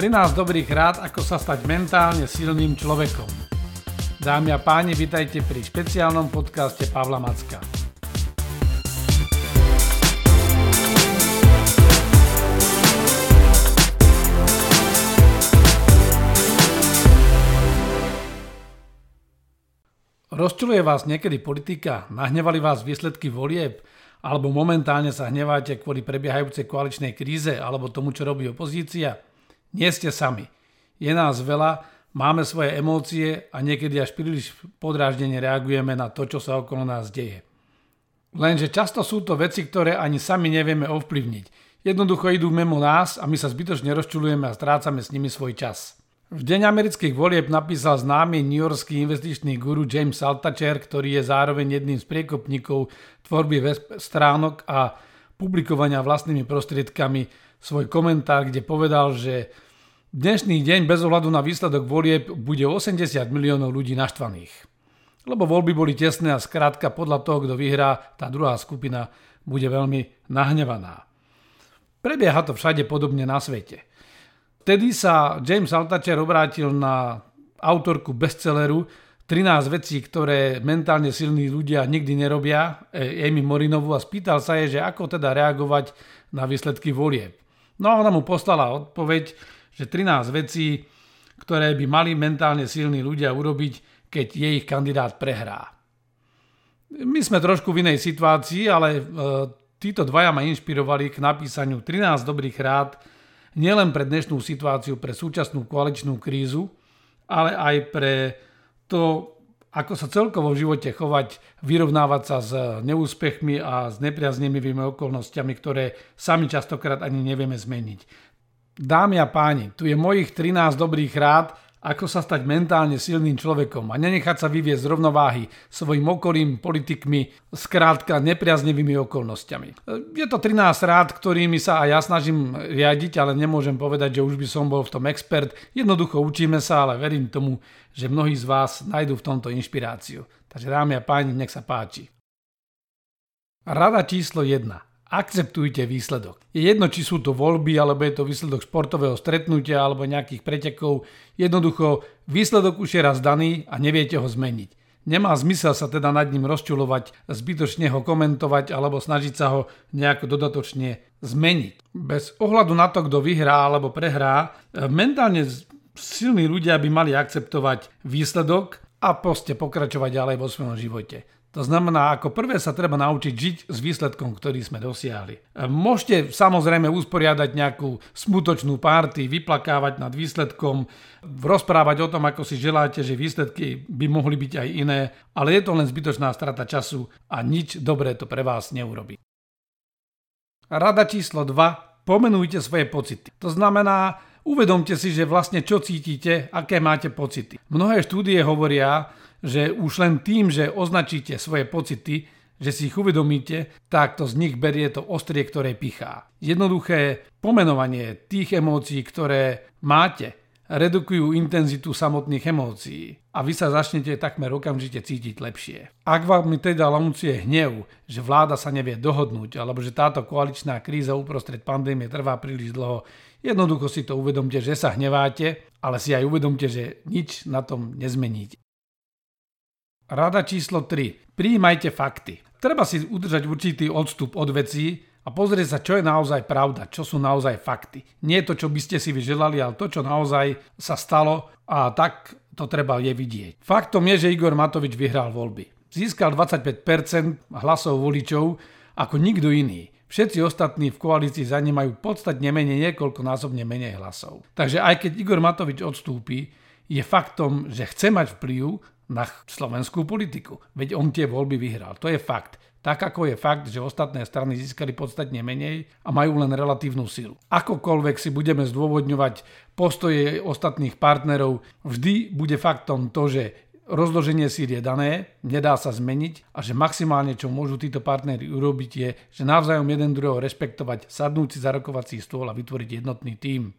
13 dobrých rád, ako sa stať mentálne silným človekom. Dámy a páni, vitajte pri špeciálnom podcaste Pavla Macka. Rozčuluje vás niekedy politika? Nahnevali vás výsledky volieb? Alebo momentálne sa hneváte kvôli prebiehajúcej koaličnej kríze alebo tomu, čo robí opozícia? Nie ste sami. Je nás veľa, máme svoje emócie a niekedy až príliš podráždene reagujeme na to, čo sa okolo nás deje. Lenže často sú to veci, ktoré ani sami nevieme ovplyvniť. Jednoducho idú mimo nás a my sa zbytočne rozčulujeme a strácame s nimi svoj čas. V deň amerických volieb napísal známy newyorský investičný guru James Altacher, ktorý je zároveň jedným z priekopníkov tvorby stránok a publikovania vlastnými prostriedkami svoj komentár, kde povedal, že dnešný deň bez ohľadu na výsledok volieb bude 80 miliónov ľudí naštvaných. Lebo voľby boli tesné a skrátka podľa toho, kto vyhrá, tá druhá skupina bude veľmi nahnevaná. Prebieha to všade podobne na svete. Vtedy sa James Altacher obrátil na autorku bestselleru 13 vecí, ktoré mentálne silní ľudia nikdy nerobia, Amy Morinovu, a spýtal sa jej, že ako teda reagovať na výsledky volieb. No a ona mu poslala odpoveď, že 13 vecí, ktoré by mali mentálne silní ľudia urobiť, keď je ich kandidát prehrá. My sme trošku v inej situácii, ale e, títo dvaja ma inšpirovali k napísaniu 13 dobrých rád nielen pre dnešnú situáciu, pre súčasnú koaličnú krízu, ale aj pre to, ako sa celkovo v živote chovať, vyrovnávať sa s neúspechmi a s nepriaznivými okolnostiami, ktoré sami častokrát ani nevieme zmeniť. Dámy a páni, tu je mojich 13 dobrých rád, ako sa stať mentálne silným človekom a nenechať sa vyviezť z rovnováhy svojim okolím, politikmi, skrátka nepriaznivými okolnostiami. Je to 13 rád, ktorými sa aj ja snažím riadiť, ale nemôžem povedať, že už by som bol v tom expert. Jednoducho učíme sa, ale verím tomu, že mnohí z vás nájdú v tomto inšpiráciu. Takže dámy a páni, nech sa páči. Rada číslo 1. Akceptujte výsledok. Je jedno, či sú to voľby, alebo je to výsledok športového stretnutia, alebo nejakých pretekov. Jednoducho, výsledok už je raz daný a neviete ho zmeniť. Nemá zmysel sa teda nad ním rozčulovať, zbytočne ho komentovať alebo snažiť sa ho nejako dodatočne zmeniť. Bez ohľadu na to, kto vyhrá alebo prehrá, mentálne silní ľudia by mali akceptovať výsledok a proste pokračovať ďalej vo svojom živote. To znamená, ako prvé sa treba naučiť žiť s výsledkom, ktorý sme dosiahli. Môžete samozrejme usporiadať nejakú smutočnú párty, vyplakávať nad výsledkom, rozprávať o tom, ako si želáte, že výsledky by mohli byť aj iné, ale je to len zbytočná strata času a nič dobré to pre vás neurobi. Rada číslo 2. Pomenujte svoje pocity. To znamená, uvedomte si, že vlastne čo cítite, aké máte pocity. Mnohé štúdie hovoria, že už len tým, že označíte svoje pocity, že si ich uvedomíte, tak to z nich berie to ostrie, ktoré pichá. Jednoduché pomenovanie tých emócií, ktoré máte, redukujú intenzitu samotných emócií a vy sa začnete takmer okamžite cítiť lepšie. Ak vám mi teda lamuncie hnev, že vláda sa nevie dohodnúť alebo že táto koaličná kríza uprostred pandémie trvá príliš dlho, jednoducho si to uvedomte, že sa hneváte, ale si aj uvedomte, že nič na tom nezmeníte. Rada číslo 3. Prijímajte fakty. Treba si udržať určitý odstup od vecí a pozrieť sa, čo je naozaj pravda, čo sú naozaj fakty. Nie to, čo by ste si vyželali, ale to, čo naozaj sa stalo a tak to treba je vidieť. Faktom je, že Igor Matovič vyhral voľby. Získal 25% hlasov voličov ako nikto iný. Všetci ostatní v koalícii za ne majú podstatne menej, niekoľkonásobne menej hlasov. Takže aj keď Igor Matovič odstúpi, je faktom, že chce mať vplyv na slovenskú politiku. Veď on tie voľby vyhral. To je fakt. Tak ako je fakt, že ostatné strany získali podstatne menej a majú len relatívnu silu. Akokoľvek si budeme zdôvodňovať postoje ostatných partnerov, vždy bude faktom to, že rozloženie síl je dané, nedá sa zmeniť a že maximálne, čo môžu títo partnery urobiť, je, že navzájom jeden druhého rešpektovať, sadnúť si za rokovací stôl a vytvoriť jednotný tím.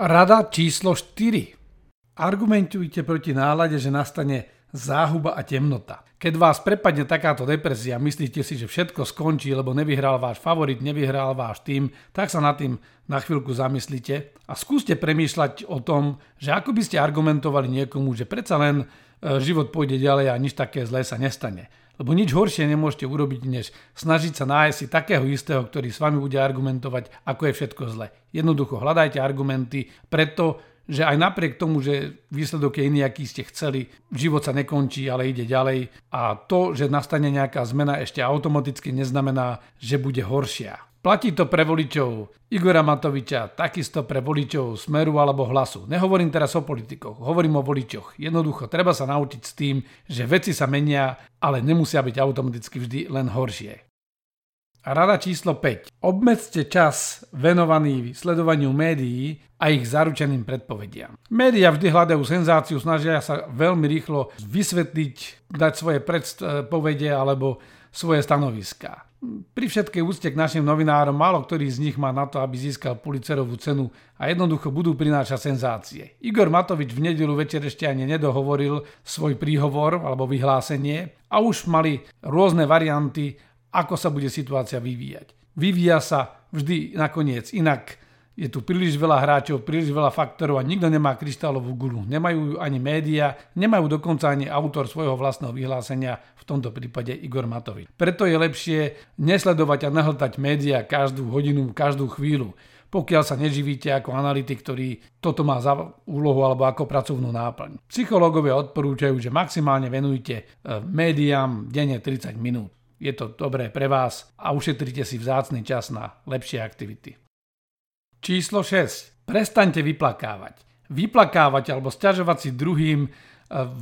Rada číslo 4. Argumentujte proti nálade, že nastane záhuba a temnota. Keď vás prepadne takáto depresia, myslíte si, že všetko skončí, lebo nevyhral váš favorit, nevyhral váš tým, tak sa nad tým na chvíľku zamyslite a skúste premýšľať o tom, že ako by ste argumentovali niekomu, že predsa len e, život pôjde ďalej a nič také zlé sa nestane. Lebo nič horšie nemôžete urobiť, než snažiť sa nájsť si takého istého, ktorý s vami bude argumentovať, ako je všetko zle. Jednoducho hľadajte argumenty, preto že aj napriek tomu, že výsledok je iný, aký ste chceli, život sa nekončí, ale ide ďalej a to, že nastane nejaká zmena ešte automaticky neznamená, že bude horšia. Platí to pre voličov Igora Matoviča, takisto pre voličov Smeru alebo Hlasu. Nehovorím teraz o politikoch, hovorím o voličoch. Jednoducho, treba sa naučiť s tým, že veci sa menia, ale nemusia byť automaticky vždy len horšie. Rada číslo 5. Obmedzte čas venovaný sledovaniu médií a ich zaručeným predpovediam. Média vždy hľadajú senzáciu, snažia sa veľmi rýchlo vysvetliť, dať svoje predpovede alebo svoje stanoviská. Pri všetkej úcte k našim novinárom, málo ktorý z nich má na to, aby získal Pulitzerovú cenu a jednoducho budú prinášať senzácie. Igor Matovič v nedelu večer ešte ani nedohovoril svoj príhovor alebo vyhlásenie a už mali rôzne varianty ako sa bude situácia vyvíjať. Vyvíja sa vždy nakoniec inak. Je tu príliš veľa hráčov, príliš veľa faktorov a nikto nemá kryštálovú gulu. Nemajú ani média, nemajú dokonca ani autor svojho vlastného vyhlásenia, v tomto prípade Igor Matovič. Preto je lepšie nesledovať a nahltať média každú hodinu, každú chvíľu pokiaľ sa neživíte ako analytik, ktorý toto má za úlohu alebo ako pracovnú náplň. Psychológovia odporúčajú, že maximálne venujte eh, médiám denne 30 minút. Je to dobré pre vás a ušetrite si vzácný čas na lepšie aktivity. Číslo 6. Prestaňte vyplakávať. Vyplakávať alebo stiažovať si druhým e,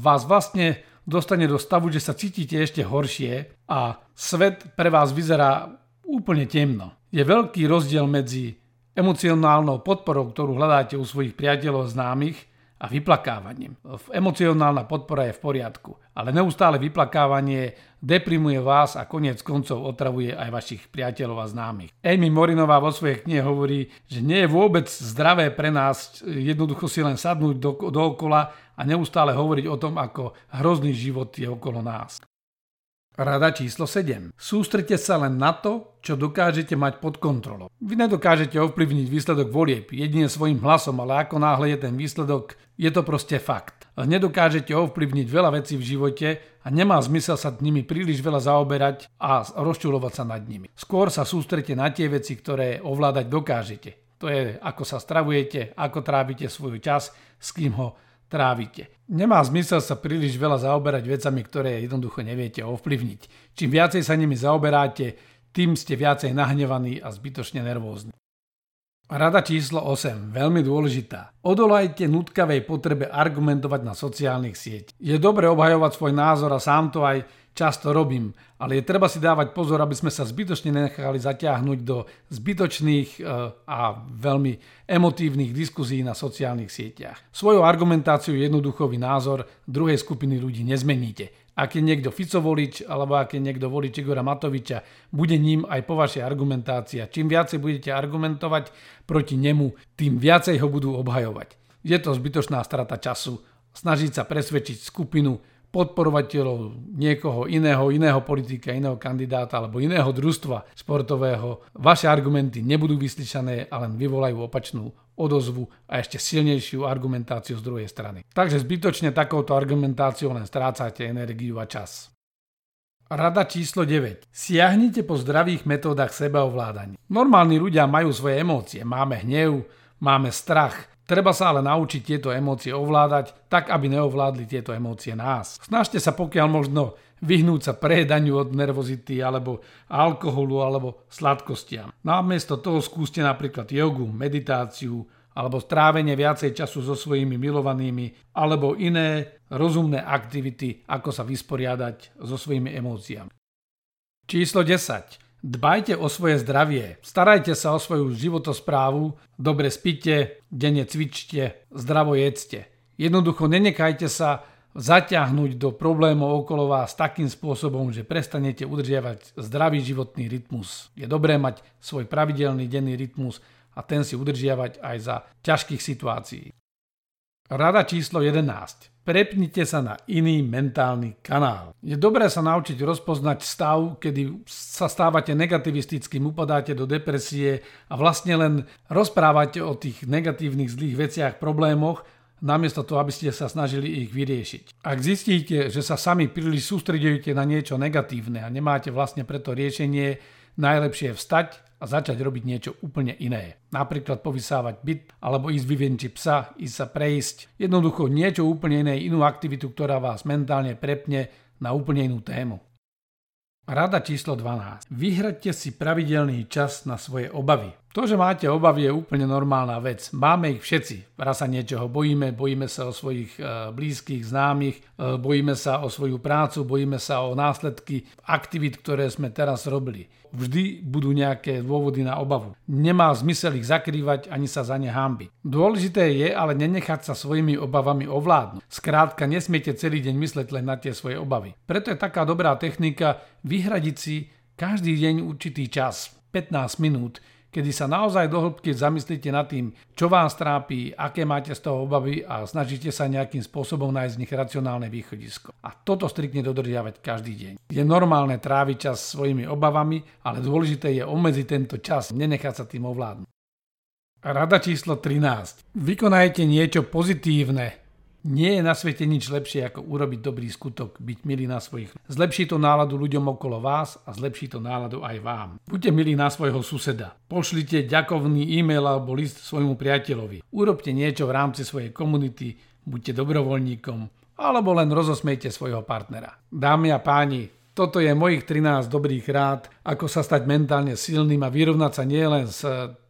vás vlastne dostane do stavu, že sa cítite ešte horšie a svet pre vás vyzerá úplne temno. Je veľký rozdiel medzi emocionálnou podporou, ktorú hľadáte u svojich priateľov známych a vyplakávaním. Emocionálna podpora je v poriadku, ale neustále vyplakávanie deprimuje vás a konec koncov otravuje aj vašich priateľov a známych. Amy Morinová vo svojej knihe hovorí, že nie je vôbec zdravé pre nás jednoducho si len sadnúť do, dookola a neustále hovoriť o tom, ako hrozný život je okolo nás. Rada číslo 7. Sústrete sa len na to, čo dokážete mať pod kontrolou. Vy nedokážete ovplyvniť výsledok volieb jedine svojim hlasom, ale ako náhle je ten výsledok, je to proste fakt. Nedokážete ovplyvniť veľa vecí v živote a nemá zmysel sa nimi príliš veľa zaoberať a rozčulovať sa nad nimi. Skôr sa sústrete na tie veci, ktoré ovládať dokážete. To je, ako sa stravujete, ako trávite svoj čas, s kým ho trávite. Nemá zmysel sa príliš veľa zaoberať vecami, ktoré jednoducho neviete ovplyvniť. Čím viacej sa nimi zaoberáte, tým ste viacej nahnevaní a zbytočne nervózni. Rada číslo 8, veľmi dôležitá. Odolajte nutkavej potrebe argumentovať na sociálnych sieť. Je dobre obhajovať svoj názor a sám to aj často robím, ale je treba si dávať pozor, aby sme sa zbytočne nechali zatiahnuť do zbytočných e, a veľmi emotívnych diskuzí na sociálnych sieťach. Svojou argumentáciou jednoduchový názor druhej skupiny ľudí nezmeníte ak je niekto Fico volič, alebo ak je niekto volič Igora Matoviča, bude ním aj po vašej argumentácii. Čím viacej budete argumentovať proti nemu, tým viacej ho budú obhajovať. Je to zbytočná strata času snažiť sa presvedčiť skupinu podporovateľov niekoho iného, iného politika, iného kandidáta alebo iného družstva športového. Vaše argumenty nebudú vyslyšané a len vyvolajú opačnú odozvu a ešte silnejšiu argumentáciu z druhej strany. Takže zbytočne takouto argumentáciou len strácate energiu a čas. Rada číslo 9. Siahnite po zdravých metódach sebaovládania. Normálni ľudia majú svoje emócie. Máme hnev, máme strach. Treba sa ale naučiť tieto emócie ovládať, tak aby neovládli tieto emócie nás. Snažte sa pokiaľ možno vyhnúť sa prejedaniu od nervozity alebo alkoholu alebo sladkostiam. Namiesto toho skúste napríklad jogu, meditáciu alebo strávenie viacej času so svojimi milovanými alebo iné rozumné aktivity, ako sa vysporiadať so svojimi emóciami. Číslo 10. Dbajte o svoje zdravie, starajte sa o svoju životosprávu, dobre spite, denne cvičte, zdravo jedzte. Jednoducho nenechajte sa zaťahnuť do problémov okolo vás takým spôsobom, že prestanete udržiavať zdravý životný rytmus. Je dobré mať svoj pravidelný denný rytmus a ten si udržiavať aj za ťažkých situácií. Rada číslo 11. Prepnite sa na iný mentálny kanál. Je dobré sa naučiť rozpoznať stav, kedy sa stávate negativistickým, upadáte do depresie a vlastne len rozprávate o tých negatívnych zlých veciach, problémoch, namiesto toho, aby ste sa snažili ich vyriešiť. Ak zistíte, že sa sami príliš sústredujete na niečo negatívne a nemáte vlastne preto riešenie, najlepšie je vstať a začať robiť niečo úplne iné. Napríklad povysávať byt, alebo ísť vyvenčiť psa, ísť sa prejsť. Jednoducho niečo úplne iné, inú aktivitu, ktorá vás mentálne prepne na úplne inú tému. Rada číslo 12. Vyhradte si pravidelný čas na svoje obavy. To, že máte obavy, je úplne normálna vec. Máme ich všetci. Raz sa niečoho bojíme, bojíme sa o svojich e, blízkych, známych, e, bojíme sa o svoju prácu, bojíme sa o následky aktivít, ktoré sme teraz robili vždy budú nejaké dôvody na obavu. Nemá zmysel ich zakrývať ani sa za ne hambiť. Dôležité je ale nenechať sa svojimi obavami ovládnuť. Skrátka, nesmiete celý deň mysleť len na tie svoje obavy. Preto je taká dobrá technika vyhradiť si každý deň určitý čas, 15 minút, kedy sa naozaj do hĺbky zamyslíte nad tým, čo vás trápi, aké máte z toho obavy a snažíte sa nejakým spôsobom nájsť z nich racionálne východisko. A toto striktne dodržiavať každý deň. Je normálne tráviť čas svojimi obavami, ale dôležité je obmedziť tento čas, nenechať sa tým ovládnuť. Rada číslo 13. Vykonajte niečo pozitívne, nie je na svete nič lepšie, ako urobiť dobrý skutok, byť milý na svojich. Zlepší to náladu ľuďom okolo vás a zlepší to náladu aj vám. Buďte milí na svojho suseda. Pošlite ďakovný e-mail alebo list svojmu priateľovi. Urobte niečo v rámci svojej komunity, buďte dobrovoľníkom alebo len rozosmejte svojho partnera. Dámy a páni, toto je mojich 13 dobrých rád, ako sa stať mentálne silným a vyrovnať sa nielen s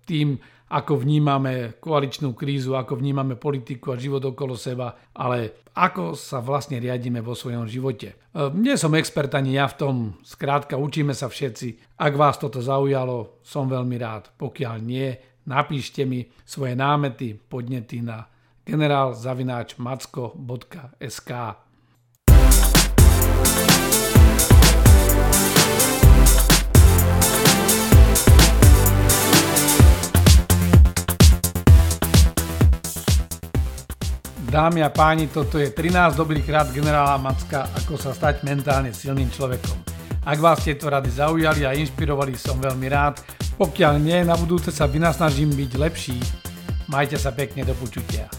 tým, ako vnímame koaličnú krízu, ako vnímame politiku a život okolo seba, ale ako sa vlastne riadíme vo svojom živote. E, nie som expert ani ja v tom, skrátka učíme sa všetci. Ak vás toto zaujalo, som veľmi rád. Pokiaľ nie, napíšte mi svoje námety, podnety na generálzavináčmacko.sk Dámy a páni, toto je 13 dobrých rád generála Macka, ako sa stať mentálne silným človekom. Ak vás tieto rady zaujali a inšpirovali, som veľmi rád. Pokiaľ nie, na budúce sa vynasnažím byť lepší. Majte sa pekne do počutia.